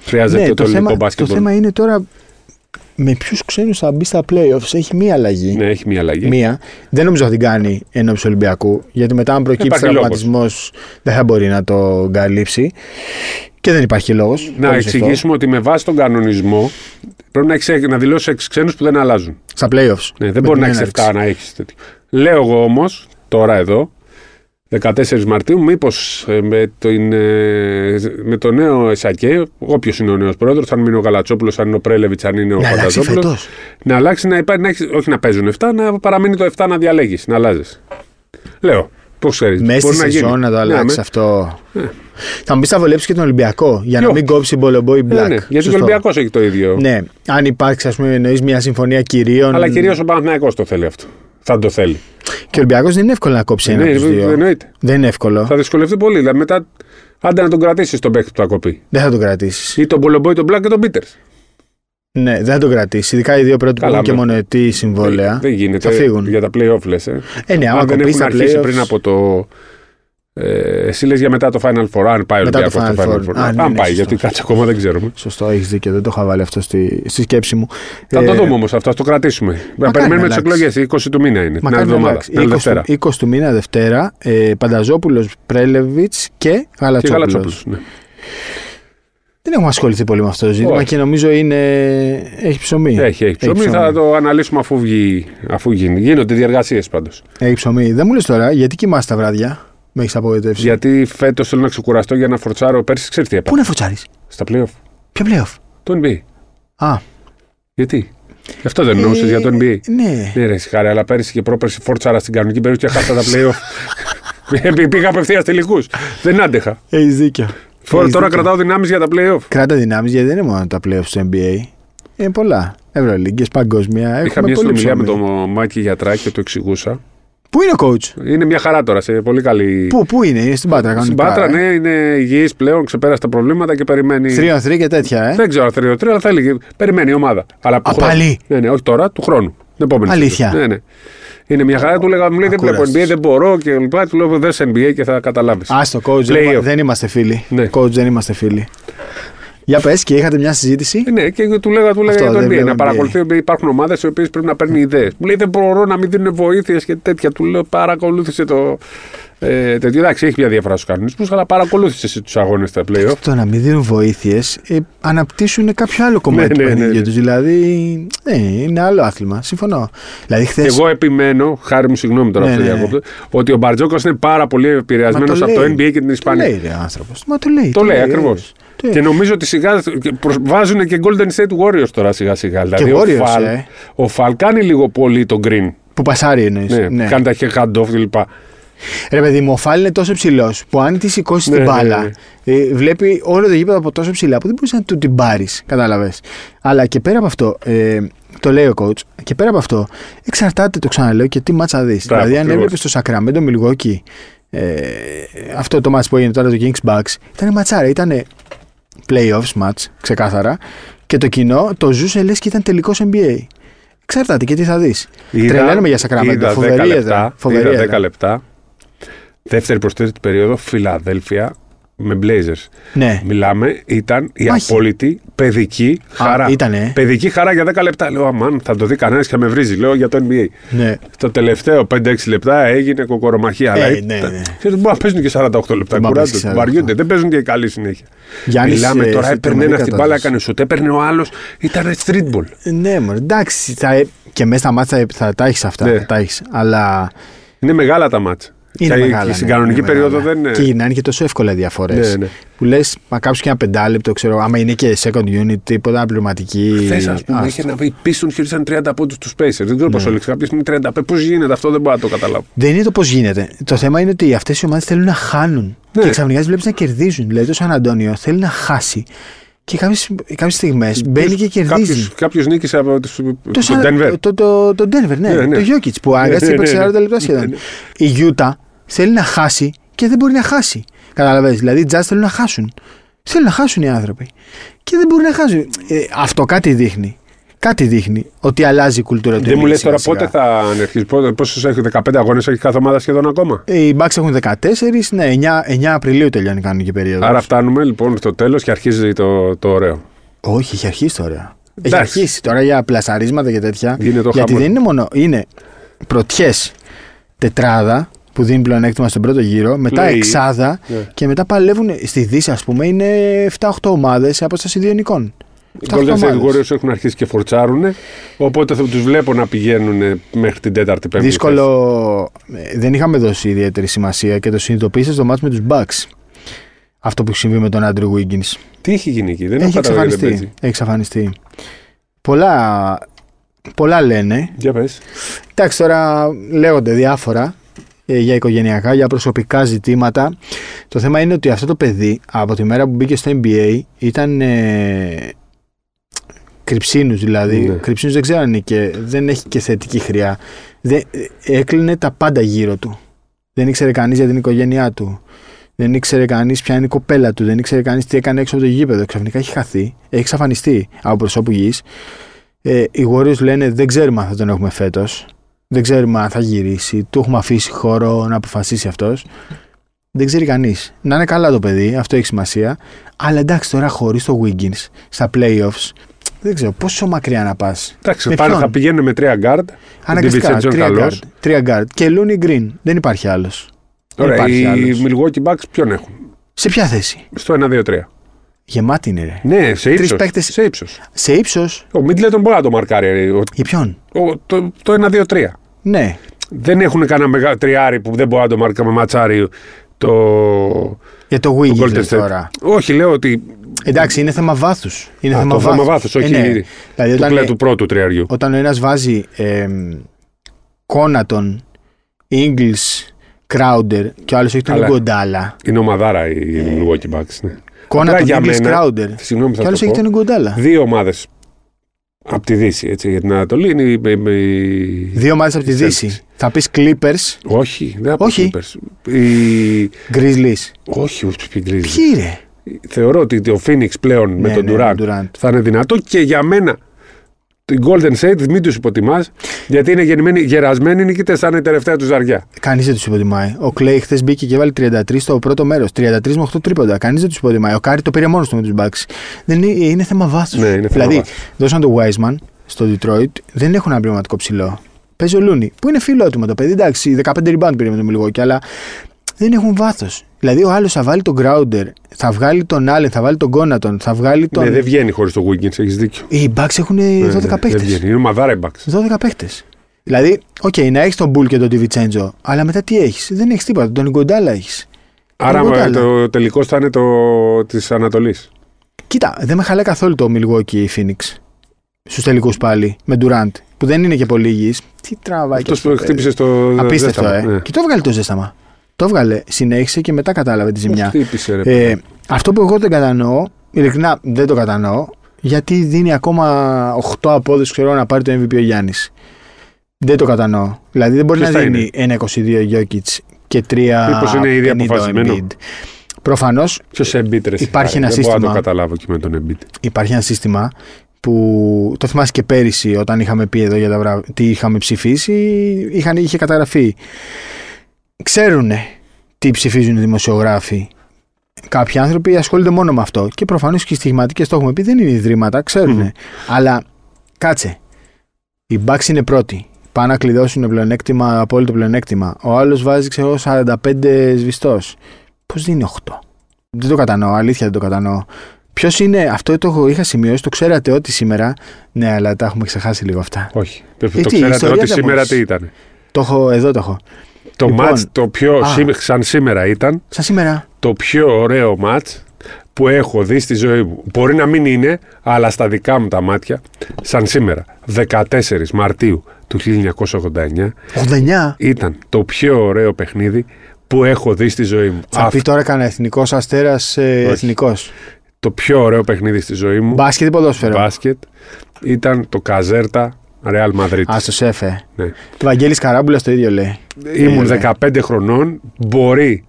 Χρειάζεται ναι, το, το, ελληνικό θέμα, το μπάσκετ. θέμα είναι τώρα με ποιους ξένου θα μπει στα playoffs. Έχει μία αλλαγή. Ναι, έχει μια αλλαγή. Μία. Δεν νομίζω θα την κάνει ενώπιση Ολυμπιακού. Γιατί μετά, αν προκύψει Υπάρχει τραυματισμός, δεν θα μπορεί να το καλύψει. Και δεν υπάρχει λόγος. Να εξηγήσουμε ότι με βάση τον κανονισμό πρέπει να, έχεις, να δηλώσει 6 ξένους που δεν αλλάζουν. Στα playoffs. Ναι, δεν Με μπορεί την να έχει έναρξη. 7 να έχεις τέτοιο. Λέω εγώ όμως, τώρα εδώ, 14 Μαρτίου, μήπως με, το- είναι- με το νέο ΕΣΑΚΕ, όποιος είναι ο νέος πρόεδρος, αν είναι ο Γαλατσόπουλος, αν είναι ο Πρέλεβιτς, αν είναι ο Να αλλάξει Φανταζόπουλος. φέτο. Να αλλάξει, να υπάρχει, να έχεις- όχι να παίζουν 7, να παραμείνει το 7 να διαλέγεις, να αλλάζεις. Λέω. Πώς ξέρεις. Μέσα στη σεζόν να το αλλάξεις αυτό. Θα μου πεις θα βολέψει και τον Ολυμπιακό για να Ποιο; μην κόψει Μπολομπόι Ναι, Black. ναι, γιατί ο Σωστό. Ολυμπιακός έχει το ίδιο. Ναι, αν υπάρξει, ας πούμε, εννοείς μια συμφωνία κυρίων. Αλλά κυρίως ο Παναθηναϊκός το θέλει αυτό. Θα το θέλει. Και ο Ολυμπιακός δεν είναι εύκολο να κόψει ένα Ναι, από τους δύο. εννοείται. Δεν είναι εύκολο. Θα δυσκολευτεί πολύ. Δηλαδή μετά, άντε να τον κρατήσεις τον παίκτη που θα κοπεί. Δεν θα τον κρατήσεις. Ή τον Πολομπόη, τον Μπλακ και τον Πίτερς. Ναι, δεν θα τον κρατήσεις. Ειδικά οι δύο πρώτοι που Καλά, έχουν και με- μονοετή συμβόλαια. Δεν γίνεται. Θα φύγουν. Για τα playoff λες. Ε. Ε, ναι, άμα Αν δεν κοπείς έχουν στα αρχίσει playoffs. πριν από το. Ε, εσύ λες για μετά το Final Four, αν πάει ο Μετά το Ολυμπιακός στο Final Final Four. Four. Α, ναι, αν ναι, πάει, σωστό. γιατί κάτσε ακόμα δεν ξέρουμε. Σωστό, έχεις δίκιο. Δεν το είχα βάλει αυτό στη, στη σκέψη μου. Θα Ε, το δούμε όμως αυτό, θα το κρατήσουμε. Να περιμένουμε τις να αλλάξει. εκλογές. 20 του μήνα είναι. Την άλλη Μακάρι να εβδομάδα. αλλάξει. Την άλλη 20, Δευτέρα. 20 του μήνα Δευτέρα, ε, Πανταζόπουλος, Πρέλεβιτς και Και Γαλατσόπουλος. Γαλατσόπουλος. Ναι. Δεν έχουμε ασχοληθεί πολύ με αυτό το ζήτημα Όχι. και νομίζω είναι... έχει ψωμί. Έχει, έχει ψωμί. ψωμί. Θα το αναλύσουμε αφού, βγει, αφού γίνει. Γίνονται διεργασίες πάντως. Έχει ψωμί. Δεν μου λες τώρα, γιατί κοιμάσαι τα βράδια; Με έχεις απογοητεύσει. Γιατί φέτος θέλω να ξεκουραστώ για να φορτσάρω. Πέρσι ξέρεις τι Πού έπαθα. να φωτσάρει, Στα playoff. Ποιο playoff; Το NBA. Α, Γιατί; Γι' αυτό δεν εννοούσες για το NBA. ναι. Ναι, ρε, συγχάρη, αλλά πέρυσι και πρόπερσι φόρτσαρα στην κανονική περίπτωση και χάσα τα playoff. Πή- Πήγα απευθείας τελικού. Δεν άντεχα. Έχεις δίκιο. Φόρο, Έχεις τώρα δίκιο. κρατάω δυνάμεις για τα playoff. Κράτα δυνάμεις γιατί δεν είναι μόνο τα playoffs του NBA. Είναι πολλά. Ευρωλίγκες, παγκόσμια. Είχα Έχουμε μια πολύ συνομιλία με ψωμί. τον Μάκη Γιατράκη και το εξηγούσα. Πού είναι ο coach, Είναι μια χαρά τώρα, σε πολύ καλή. Πού, πού είναι, είναι στην Πάτρα. Στην κανονικά, Πάτρα, ε; ναι, είναι υγιής πλέον, ξεπέρασε τα προβλήματα και περιμένει. 3-3 και τέτοια, ε; Δεν ξέρω αν θέλει το 3, αλλά θέλει. Περιμένει η ομάδα. Αλλά του Α, χρόνου. πάλι; Ναι, ναι, όχι τώρα, του χρόνου. Την επόμενη Αλήθεια; σεζόν. Ναι, ναι. Είναι μια χαρά. Του λέγα, μου λέει δεν βλέπω Ακούραστος. NBA, δεν μπορώ και λοιπά. Του λέω δες NBA και θα καταλάβεις. Α, το coach δεν, Playoff. είμα- δεν είμαστε φίλοι. Ναι. Coach δεν είμαστε φίλοι. Για πες και είχατε μια συζήτηση; Ναι, και του λέγα, του λέγα Αυτό, για το δεν NBA. βλέπω Να NBA. παρακολουθεί. Υπάρχουν ομάδες οι οποίες πρέπει να παίρνουν ιδέες. Μου λέει δεν μπορώ να μην δίνουν βοήθειες και τέτοια. Του λέω παρακολούθησε το. Ε, τέτοιο. Εντάξει, έχει μια διαφορά στους κανονισμούς, αλλά παρακολούθησε τους αγώνες στα playoff. Το να μην δίνουν βοήθειες ε, αναπτύσσουν κάποιο άλλο κομμάτι Ναι, του ναι, ναι, παιχνιδιού ναι. τους. Δηλαδή, ε, είναι άλλο άθλημα. Συμφωνώ. Δηλαδή, χθε. Και εγώ επιμένω, χάρη μου, συγγνώμη τώρα Ναι, που το ναι, ναι. διακόπτω, ότι ο Μπαρτζόκα είναι πάρα πολύ επηρεασμένος από το NBA και την Το Ισπανία. λέει ρε άνθρωπος. Μα το λέει. Το λέει ακριβώς. Το- Και νομίζω ότι σιγά και προς- βάζουν και Golden State Warriors τώρα σιγά σιγά. Δηλαδή ο, Warriors, Φαλ, ε. ο Φαλ κάνει λίγο πολύ το green. Που πασάρει εννοείς. Ναι, Ναι. Κάνει τα hand-off κλπ. Ρε παιδί μου, ο Φάλ είναι τόσο ψηλό που αν τη σηκώσεις Ναι, την ναι, μπάλα, ναι. ε, βλέπει όλο το γήπεδο από τόσο ψηλά που δεν μπορείς να του την πάρεις. Κατάλαβες. Αλλά και πέρα από αυτό, ε, το λέει ο coach, και πέρα από αυτό, εξαρτάται, το ξαναλέω, και τι μάτσα δεις. Μπράβο, Δηλαδή, αν ακριβώς. έβλεπες στο Sacramento Milwaukee ε, αυτό το match που έγινε τώρα το Kings Bucks, ήταν ματσάρα, ήταν playoffs match, ξεκάθαρα, και το κοινό το ζούσε λες και ήταν τελικός NBA. Εξαρτάται και τι θα δεις. Τρελαίνουμε για Sacramento. Είδα 10 Φοβερή έδρα. λεπτά. Φοβερή είδα 10 έδρα. λεπτά. Δεύτερη προς τρίτη περίοδο, Φιλαδέλφια με Blazers. Ναι. Μιλάμε, ήταν η Μάχη. απόλυτη παιδική χαρά. ήτανε. Παιδική χαρά για 10 λεπτά. Λέω, αμάν, θα το δει κανένας και θα με βρίζει. Λέω για το NBA. ναι. Το τελευταίο 5-6 λεπτά έγινε κοκορομαχία. αλλά Ε, ήταν- ναι, ναι. Ξέρεις, μπορεί να παίζουν και 48 λεπτά. Δεν μπορεί να Κουράζονται, παίζει 48. βαριούνται. Δεν παίζουν και καλή συνέχεια. Γιάννης, Μιλάμε ε, τώρα, σε έπαιρνε τρομερή ένα στην μπάλα, κατάσταση. έκανε σουτ, έπαιρνε ο άλλος. Ήταν street ball. Ναι, μωρέ, εντάξει. Θα, και μέσα στα μάτια θα, θα τα έχεις αυτά. Ναι. Θα τα έχεις. Αλλά Είναι μεγάλα τα μάτσα. Είναι και, μεγάλα, και στην ναι, κανονική είναι περίοδο μεγάλα. δεν είναι. Και γυρνάνε και τόσο εύκολα διαφορές. Ναι, ναι. Που λες, μα κάψει και ένα πεντάλεπτο, ξέρω, άμα είναι και second unit, τίποτα πληρωματική. Χθες, ας πούμε, Άστο. είχε να πει πίσω χειρίσαν 30 πόντους τους Spacers. Δεν ξέρω Ναι. πώ έλεγξε. Κάποιος είναι 35. Πώς γίνεται αυτό, δεν μπορώ να το καταλάβω. Δεν είναι το πώς γίνεται. Το θέμα είναι ότι αυτές οι ομάδες θέλουν να χάνουν. Ναι. Και ξαφνικά βλέπεις να κερδίζουν. Δηλαδή το Σαν Αντώνιο θέλει να χάσει. Και κάποιες στιγμές μπαίνει και κερδίζει. Κάποιο νίκησε από τους- Το, τον Σαν- Denver. το, το, το Denver, ναι, Ναι, ναι. το Jokic που αναγκάστηκε Ναι, να ναι, παίξει 40 ναι. λεπτά σχεδόν. Ναι, ναι. Η Utah θέλει να χάσει και δεν μπορεί να χάσει. Καταλαβαίνεις. Δηλαδή οι Jazz θέλουν να χάσουν. Θέλουν να χάσουν οι άνθρωποι. Και δεν μπορούν να χάσουν. Ε, αυτό κάτι δείχνει. Κάτι δείχνει ότι αλλάζει η κουλτούρα του. Δεν μου NBA λε τώρα σιγά πότε σιγά. θα ανερχίσει. Πόσου έχει, 15 αγώνες έχει κάθε ομάδα σχεδόν ακόμα; Ε, Οι Bucks έχουν 14, ναι, 9, 9 Απριλίου τελειώνει η κανονική περίοδος. Άρα φτάνουμε λοιπόν στο τέλος και αρχίζει το, το ωραίο. Όχι, έχει αρχίσει τώρα. Έχει Εντάξει. αρχίσει τώρα για πλασαρίσματα και τέτοια. Γίνεται το γιατί χαμός. δεν είναι μόνο. Είναι πρωτιές τετράδα που δίνει πλεονέκτημα στον πρώτο γύρο, μετά Play. εξάδα Ναι. και μετά παλεύουν. Στη Δύση, ας πούμε, είναι 7-8 ομάδες σε απόσταση δύο νικών. Οι 7-8 Golden State ομάδες. Warriors έχουν αρχίσει και φορτσάρουν. Οπότε θα τους βλέπω να πηγαίνουν μέχρι την τέταρτη πέμπτη. Δύσκολο. ε, Δεν είχαμε δώσει ιδιαίτερη σημασία και το συνειδητοποίησες στο μάτς με τους Bucks. Αυτό που έχει συμβεί με τον Άντρου Wiggins. θέση. Τι έχει γίνει εκεί, δεν έχω Έχει καταλάβει. δεν εξαφανιστεί. παίζει. Έχει εξαφανιστεί. Πολλά, πολλά λένε. Για πες. Εντάξει, τώρα λέγονται διάφορα ε, για οικογενειακά, για προσωπικά ζητήματα. Το θέμα είναι ότι αυτό το παιδί από τη μέρα που μπήκε στο NBA ήταν ε, κρυψίνους δηλαδή. Ναι. Κρυψίνους δεν ξέρω αν είναι και δεν έχει και θετική χρειά. Δεν, ε, έκλεινε τα πάντα γύρω του. Δεν ήξερε κανείς για την οικογένειά του. Δεν ήξερε κανείς ποια είναι η κοπέλα του. Δεν ήξερε κανείς τι έκανε έξω από το γήπεδο. Ξαφνικά έχει χαθεί. Έχει εξαφανιστεί από προσώπου γης. Ε, οι Warriors λένε δεν ξέρουμε αν θα τον έχουμε φέτος. Δεν ξέρουμε αν θα γυρίσει. Του έχουμε αφήσει χώρο να αποφασίσει αυτός. Δεν ξέρει κανείς. Να είναι καλά το παιδί, αυτό έχει σημασία. Αλλά εντάξει, τώρα χωρίς το Wiggins στα playoffs, δεν ξέρω πόσο μακριά να πας. Εντάξει, Με πάνε, ποιον; θα πηγαίνουν με τρία guard. Αναγκαστικά. DiVincenzo Τρία καλός. guard, τρία guard. Και Looney Green. Δεν υπάρχει άλλος. Ωραία, υπάρχει οι άλλος. Milwaukee Bucks ποιον έχουν; Σε ποια θέση; Στο 1-2-3. Γεμάτη είναι, ρε. Ναι, σε Τρεις ύψος. παίκτες- Σε ύψος. Σε ύψος. Ο Middleton μπορεί να το μαρκάρει. Ο, Για ποιον; ο, το, το 1-2-3. Ναι. Δεν έχουν κανένα μεγάλο τριάρι που δεν μπορεί να το μαρκάρει με ματσάρι το, Για το το Wiggins Golden λες State. τώρα. Όχι, λέω ότι. Εντάξει, είναι θέμα βάθους. Είναι Α, θέμα το θέμα βάθους. βάθος, όχι Ε, ναι. του, Δηλαδή, όταν, κλέ- του πρώτου τριαριού. όταν ο ένας βάζει ε, Κόνατον, Ingles, Crowder και ο άλλος έχει τον Αλλά- Γκοντάλα. Είναι ομαδάρα οι Milwaukee Bucks. Ναι. Κόνατον, για Ingles, μένα- Crowder. Συγγνώμη, Και θα άλλος το έχει πω. τον Γκοντάλα. Δύο ομάδες από τη Δύση. Έτσι, για την Ανατολή είναι οι. οι- οι- Δύο ομάδες από τη οι Δύση. Celtics. Θα πεις Clippers, Όχι, δεν από Όχι. Clippers. Οι... Grizzlies. Όχι, όχι, οι Grizzlies. Ποιοι ρε; Θεωρώ ότι ο Phoenix πλέον με Ναι, τον ναι, Durant Durant. θα είναι δυνατό και για μένα την Golden State μην τους υποτιμάς γιατί είναι γεννημένοι, γερασμένοι νικητές, θα είναι η τελευταία τους ζαριά. Κανείς δεν τους υποτιμάει. Ο Κλέι χθες μπήκε και βάζει 33 στο πρώτο μέρος. 33 με 8 τρίποντα. Κανείς δεν τους υποτιμάει. Ο Κάρι το πήρε μόνος του με τους Bucks. Δεν είναι, είναι θέμα βάθους. Ναι, είναι θέμα δηλαδή, βάθους. δώσαν το Wiseman στο Detroit, δεν έχουν ένα πληρωματικό ψηλό. Παίζει ο Λούνι, που είναι φιλότιμο το παιδί. Εντάξει, 15 rebound πήρε με τον Milwaukee, αλλά δεν έχουν βάθος. Δηλαδή, ο άλλος θα βάλει τον Crowder, θα βγάλει τον Allen, θα βάλει τον Κόνατον, θα βγάλει τον. Ναι, δεν βγαίνει χωρίς το Wiggins, έχεις δίκιο. Οι Bucks έχουν 12 Ναι, ναι, παίχτες. Δεν βγαίνει. Είναι ομαδάρα οι Bucks. 12 παίχτες. Δηλαδή, οκ, να έχεις τον Poole και τον Divincenzo, αλλά μετά τι έχεις; Δεν έχεις τίποτα. Τον Ιγκουοντάλα έχεις. Άρα Τίποτα ε, άλλο. ο τελικός θα είναι το της Ανατολής. Κοίτα, δεν με χαλάει καθόλου το Milwaukee η Phoenix. Στους τελικούς πάλι. Με Durant. Που δεν είναι και πολύ υγιής. Τι τραβάει και Αυτό αυτός, που χτύπησε στο. Απίστευτο, ζέσταμα. ε. Ναι. Και το έβγαλε το ζέσταμα. Το έβγαλε, συνέχισε και μετά κατάλαβε τη Πώς ζημιά. χτύπησε, ρε. Ε, παιδί. αυτό που εγώ δεν κατανοώ, ειλικρινά δεν το κατανοώ, γιατί δίνει ακόμα 8 απόδοση ξέρω να πάρει το MVP ο Γιάννης. Δεν το κατανοώ. Δηλαδή δεν μπορεί Ποιος να θα δίνει 1-22 Jokic και 3 Μήπως είναι ήδη 50 ο αποφασισμένο; Embiid. Προφανώς Ποιος Embiid ρε. υπάρχει σιγά, ένα Δεν μπορώ να σύστημα. το καταλάβω και με τον Embiid. υπάρχει ένα σύστημα που το θυμάσαι και πέρυσι όταν είχαμε πει εδώ για τα βραβεία, τι είχαμε ψηφίσει, είχαν, είχε καταγραφεί. Ξέρουν τι ψηφίζουν οι δημοσιογράφοι. Κάποιοι άνθρωποι ασχολούνται μόνο με αυτό. Και προφανώς και οι στιγματικέ το έχουμε πει, δεν είναι ιδρύματα, ξέρουν. Μμμ. Αλλά κάτσε. Οι Bucks είναι πρώτοι. Πάνε να κλειδώσουν πλεονέκτημα, απόλυτο πλεονέκτημα. Ο άλλος βάζει, ξέρω, 45 σβηστός. Πώς δίνει 8. Δεν το κατανοώ, αλήθεια δεν το κατανοώ. Ποιος είναι, αυτό το έχω- είχα σημειώσει, το ξέρατε ότι σήμερα. Ναι, αλλά τα έχουμε ξεχάσει λίγο αυτά. Όχι. Το Ε, τι, η ξέρατε ιστορία ότι δεν σήμερα μπορείς. τι ήταν. Το έχω, εδώ το έχω. Το Λοιπόν, μάτς το πιο α. σήμε- σαν σήμερα ήταν Σαν σήμερα. το πιο ωραίο μάτς που έχω δει στη ζωή μου. Μπορεί να μην είναι, αλλά στα δικά μου τα μάτια, σαν σήμερα, 14 Μαρτίου του 1989, 89. ήταν το πιο ωραίο παιχνίδι που έχω δει στη ζωή μου. Θα Αυτό πει τώρα κανένα εθνικός αστέρας εθνικός. το πιο ωραίο παιχνίδι στη ζωή μου, Μπάσκετ ή ποδόσφαιρο; μπάσκετ, ήταν το Καζέρτα Ρεάλ Μαδρίτη. Α το σέφε. Ναι. Βαγγέλης Καράμπουλας το ίδιο λέει. Ήμουν Ε, ναι. 15 χρονών. Μπορεί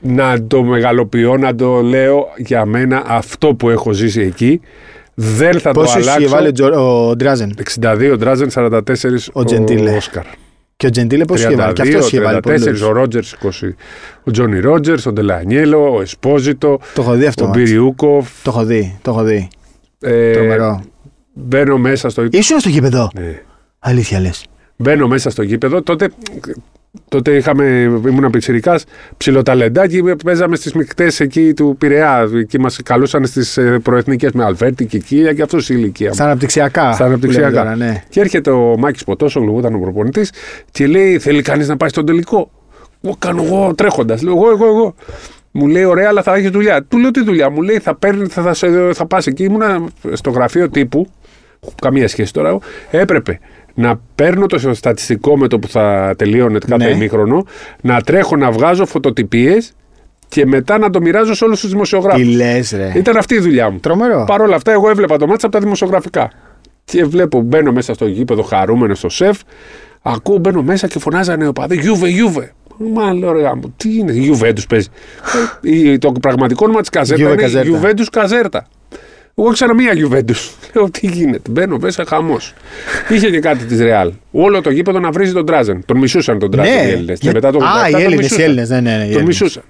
να το μεγαλοποιώ, να το λέω για μένα αυτό που έχω ζήσει εκεί. Δεν θα Πόσο το είχε αλλάξω. βάλει ο, Τζο- ο Ντράζεν; 62 Ντράζεν, 44 Ο Τζεντίλε. Όσκαρ. Και ο Τζεντίλε πόσο είχε βάλει; Και αυτός είχε βάλει. 34 πολλούς. ο Ρότζερς 20. Ο Τζόνι Ρότζερς, ο Ντελανιέλο, ο Εσπόζιτο, Το έχω δει αυτό. ο μάτς. Μπιριούκοφ. Το έχω δει. Το έχω δει. Ε, Τρομερό. Μπαίνω μέσα στο Ήσουν στο γήπεδο; ναι. Αλήθεια λες. Μπαίνω μέσα στο γήπεδο. Τότε, τότε είχαμε, ήμουν πιτσιρικάς, ψιλοταλεντάκι. Παίζαμε στις μεικτέ εκεί του Πειραιά. Εκεί μας καλούσαν στις προεθνικές με Αλβέρτη και Κίλια και αυτό η ηλικία. μου. Στα αναπτυξιακά. Στα αναπτυξιακά. που λέμε τώρα, ναι. Και έρχεται ο Μάκης Ποτόσογλου, που ήταν ο προπονητής, και λέει: Θέλει κανείς να πάει στον τελικό; Εγώ κάνω εγώ τρέχοντας. Λέω: Εγώ, εγώ, εγώ. Μου λέει: Ωραία, αλλά θα έχει δουλειά. Του λέω: Τι δουλειά. Μου λέει: Θα, παίρνει, θα, θα, σε- θα πας εκεί. Ήμουνα στο γραφείο τύπου. Καμία σχέση τώρα. Έπρεπε να παίρνω το στατιστικό με το που θα τελείωνε κάθε Ναι. ημίχρονο, να τρέχω να βγάζω φωτοτυπίες και μετά να το μοιράζω σε όλους τους δημοσιογράφους. Τι λες, ρε. Ήταν αυτή η δουλειά μου. Τρομερό. Παρ' όλα αυτά, εγώ έβλεπα το μάτσα από τα δημοσιογραφικά. Και βλέπω, μπαίνω μέσα στο γήπεδο χαρούμενο στο σεφ. Ακούω, μπαίνω μέσα και φωνάζανε ο παδί Γιούβε, Γιούβε. Μα λέω ρε γάμο, τι είναι, Γιουβέντου παίζει. Ε, η- το πραγματικό όνομα τη Καζέρτα Juve είναι Caserta. Γιουβέντου Καζέρτα. Εγώ ήξερα μία Γιουβέντους. Λέω τι γίνεται. Μπαίνω μέσα χαμός. Είχε και κάτι της Ρεάλ. Όλο το γήπεδο να βρίζει τον Τράζεν. Τον μισούσαν τον Τράζεν οι Έλληνες. Και Για- μετά το Ναι. Α, 87 οι τον Έλληνες, οι μισούσαν. Έλληνες. Ναι, ναι, ναι. οι Τον Έλληνες. μισούσαν.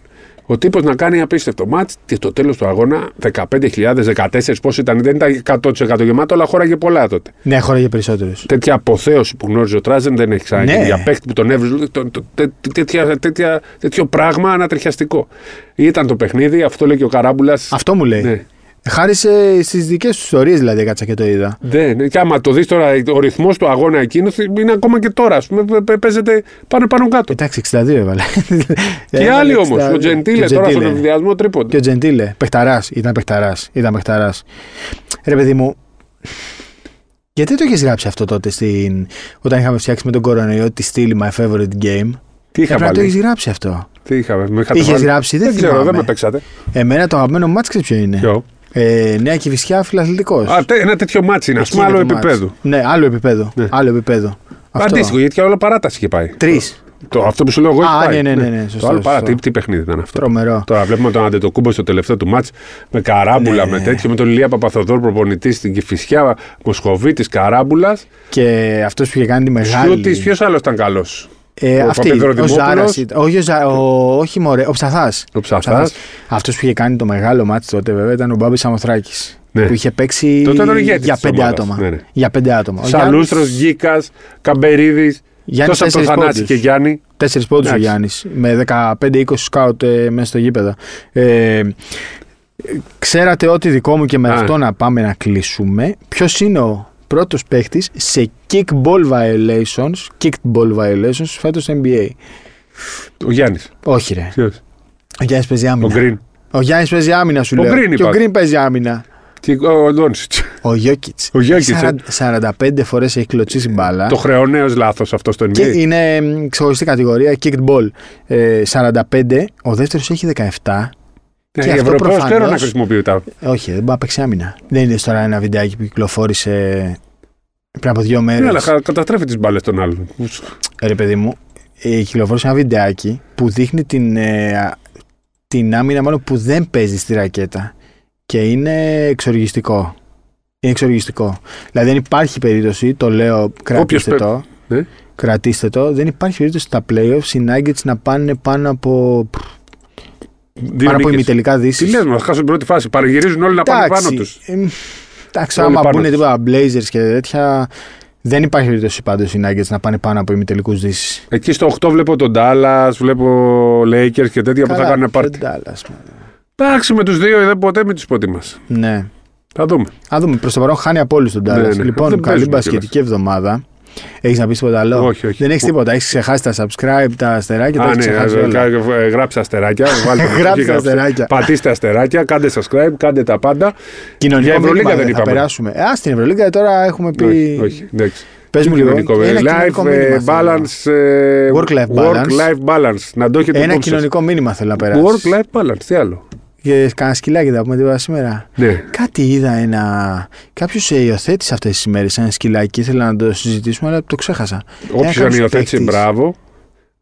Ο τύπος να κάνει απίστευτο μάτς και στο τέλος του αγώνα 15.000, 14 πώ ήταν. Δεν ήταν 100% γεμάτο, αλλά χώραγε πολλά τότε. Ναι, χώραγε περισσότερους. Τέτοια αποθέωση που γνώριζε ο Τράζεν δεν έχει ξαναγίνει. Ναι. Για παίχτη που τον έβριζε. το- το- τέ- τέτοια- τέτοια- Τέτοιο πράγμα ανατριχιαστικό. Ήταν το παιχνίδι, αυτό λέει και ο Καράμπουλας. Αυτό μου λέει. Ναι. Χάρη στις δικές τους ιστορίες δηλαδή έκατσα και το είδα. Ναι, ναι, και άμα το δεις τώρα, ο ρυθμός του αγώνα εκείνο είναι ακόμα και τώρα. Ας πούμε, παι- παίζεται πάνω πάνω κάτω. Εντάξει, 62 έβαλε. Και Έβαλε άλλοι όμως. 62. Ο Τζεντίλε Και τώρα στον Gentile. ενδιασμό Και τρίποντα. ο Τζεντίλε. Πεχταρά. Ήταν πεχταρά. Ήταν πεχταρά. Ρε παιδί μου. Γιατί το έχεις γράψει αυτό τότε στην... όταν είχαμε φτιάξει με τον κορονοϊό τη στήλη My Favorite Game; Τι είχα Έπρεπε να το βάλει; έχεις γράψει αυτό. Τι είχαμε. με είχατε Είχες βάλει; γράψει, δεν, Δεν ξέρω, θυμάμαι. δεν με παίξατε. Εμένα το αγαπημένο μάτς ξέρεις ποιο είναι. Ποιο; Ε, Νέα Κηφισιά Φιλαθλητικός. Α, τε- ένα τέτοιο ματς είναι, ας πούμε, άλλο επίπεδο. Ναι, άλλο επίπεδο. Ναι. Άλλο επίπεδο. Αυτό. Αντίστοιχο, γιατί και όλο παράταση είχε πάει. Τρεις. Το, αυτό που σου λέω εγώ έχει Α, πάει. ναι, ναι, ναι, ναι, Το σωστό, άλλο σωστό. παρά, τι, τι παιχνίδι ήταν αυτό. Τρομερό. Τώρα βλέπουμε τον Αντετοκούμπο στο τελευταίο του μάτς με καράμπουλα, Ναι. με τέτοιο, με τον Ηλία Παπαθοδόρ προπονητής στην Κηφισιά, Μοσχοβίτης, καράμπουλας. Και αυτός που είχε κάνει τη μεγάλη. Σιούτη, ποιος άλλος ήταν καλός; Ε, ο αυτή, ο Παπαδροδημόπουλος. Ζάρας ήταν- όχι, ο Ζα- ο- όχι μωρέ, ο Ψαθάς. Ο Ψαθάς. Αυτός που είχε κάνει το μεγάλο μάτι τότε βέβαια ήταν ο Μπάμπης Σαμοθράκης. Ναι. Που είχε παίξει Τότε ήταν ηγέτης για της πέντε ομάδας. άτομα. Ναι, ναι. Για πέντε άτομα. Ο Σαλούστρο, Γιάννης- Γκίκα, Καμπερίδης. Γιάννης Τόσο από το τέσσερις Θανάση πόντους. και Γιάννη. Τέσσερις πόντους ο Εντάξει. Γιάννης. Με 15-20 σκάουτ ε, μέσα στο γήπεδο. Ε, ξέρατε ότι δικό μου και με Α. αυτό να πάμε να κλείσουμε. Ποιος είναι ο πρώτος παίχτης σε kickball violations, kickball violations φέτος στο NBA. Ο Γιάννης. Όχι, ρε. Ποιος; Ο Γιάννης παίζει Ο άμυνα. Γκριν. Ο Γιάννης παίζει άμυνα, σου Ο λέω. Green και ο είπα. Γκριν παίζει άμυνα. Και ο Ντόνσιτς. Ο Γιώκητς. Ο Jokic, ε. 45 φορές έχει κλωτσίσει μπάλα. Το χρεωναίο λάθος αυτό στο Και NBA. είναι μ, ξεχωριστή κατηγορία, kicked ball. Ε, 45, ο δεύτερος έχει 17. Ε, και Οι αυτό Ευρωπαίοι προφανώς- ξέρουν να χρησιμοποιούν τα. Όχι, δεν μπορεί να παίξει άμυνα. Δεν είναι τώρα ένα βιντεάκι που κυκλοφόρησε πριν από δύο μέρες. Ναι, αλλά κα- καταστρέφει τις μπάλες των άλλων. Ρε παιδί μου, ε, κυκλοφόρησε ένα βιντεάκι που δείχνει την, ε, την άμυνα μάλλον που δεν παίζει στη ρακέτα. Και είναι εξοργιστικό. Είναι εξοργιστικό. Δηλαδή δεν υπάρχει περίπτωση, το λέω, κρατήστε πέ- το. Ναι. Κρατήστε το. Δεν υπάρχει περίπτωση στα playoffs οι Nuggets να πάνε πάνω από, Δύο πάνω από νίκες. ημιτελικά Τι δύσεις. λες, μας χάσουν την πρώτη φάση. Παραγυρίζουν όλοι να πάνε πάνω τους. ε, Εντάξει, Όλοι άμα πάνω μπουν τους. τίποτα Blazers και τέτοια, δεν υπάρχει περίπτωση πάντως οι Nuggets να πάνε πάνω από ημιτελικούς δύσεις. Εκεί στο 8 βλέπω τον Dallas, βλέπω Lakers και τέτοια που θα κάνουν πάρτι. Εντάξει, με τους δύο δεν ποτέ με τους πότι μας. Ναι. Θα δούμε. Α δούμε. Προς το παρόν χάνει από όλου τον Dallas. Ναι, ναι. Λοιπόν, Δεν καλή παίζουμε μπασκετική εβδομάδα. Έχεις να πεις τίποτα άλλο; Όχι, όχι. Δεν έχεις τίποτα. Έχεις ξεχάσει τα subscribe, τα αστεράκια. τα Α, έχεις ναι, ξεχάσει ε, όλα. κα- ε, γράψτε αστεράκια. βάλτε Γράψτε γράψτε. αστεράκια. Πατήστε αστεράκια, κάντε subscribe, κάντε τα πάντα. Κοινωνικό Για Ευρωλίγα μήνυμα δεν θα είπαμε. περάσουμε. Α, στην Ευρωλίγα τώρα έχουμε πει. Όχι, όχι, εντάξει. Πες μου λίγο. Κοινωνικό, Ένα ε, κοινωνικό life μήνυμα ε, θέλω. balance. ε, Work-life balance. Work-life balance. Να το έχετε Ένα υπόψη σας. κοινωνικό μήνυμα θέλω να περάσει. Work-life balance. Τι άλλο. Και κανένα σκυλάκι θα πούμε τίποτα σήμερα. Ναι. Κάτι είδα ένα. Κάποιος υιοθέτησε αυτές τις ημέρες ένα σκυλάκι. Ήθελα να το συζητήσουμε, αλλά το ξέχασα. Ένα Όποιο κάποιος υιοθέτησε, παίκτης. μπράβο.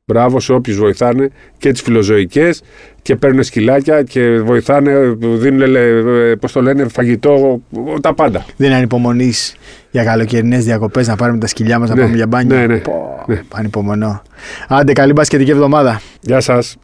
Μπράβο σε όποιους βοηθάνε και τις φιλοζωικές και παίρνουν σκυλάκια και βοηθάνε, δίνουν, πώς το λένε, φαγητό, τα πάντα. Δεν ανυπομονείς για καλοκαιρινές διακοπές να πάρουμε τα σκυλιά μας να Ναι, πάμε για μπάνιο. ναι, ναι, Πω, ναι. Ανυπομονώ. Άντε, καλή μπασκετική εβδομάδα. Γεια σας.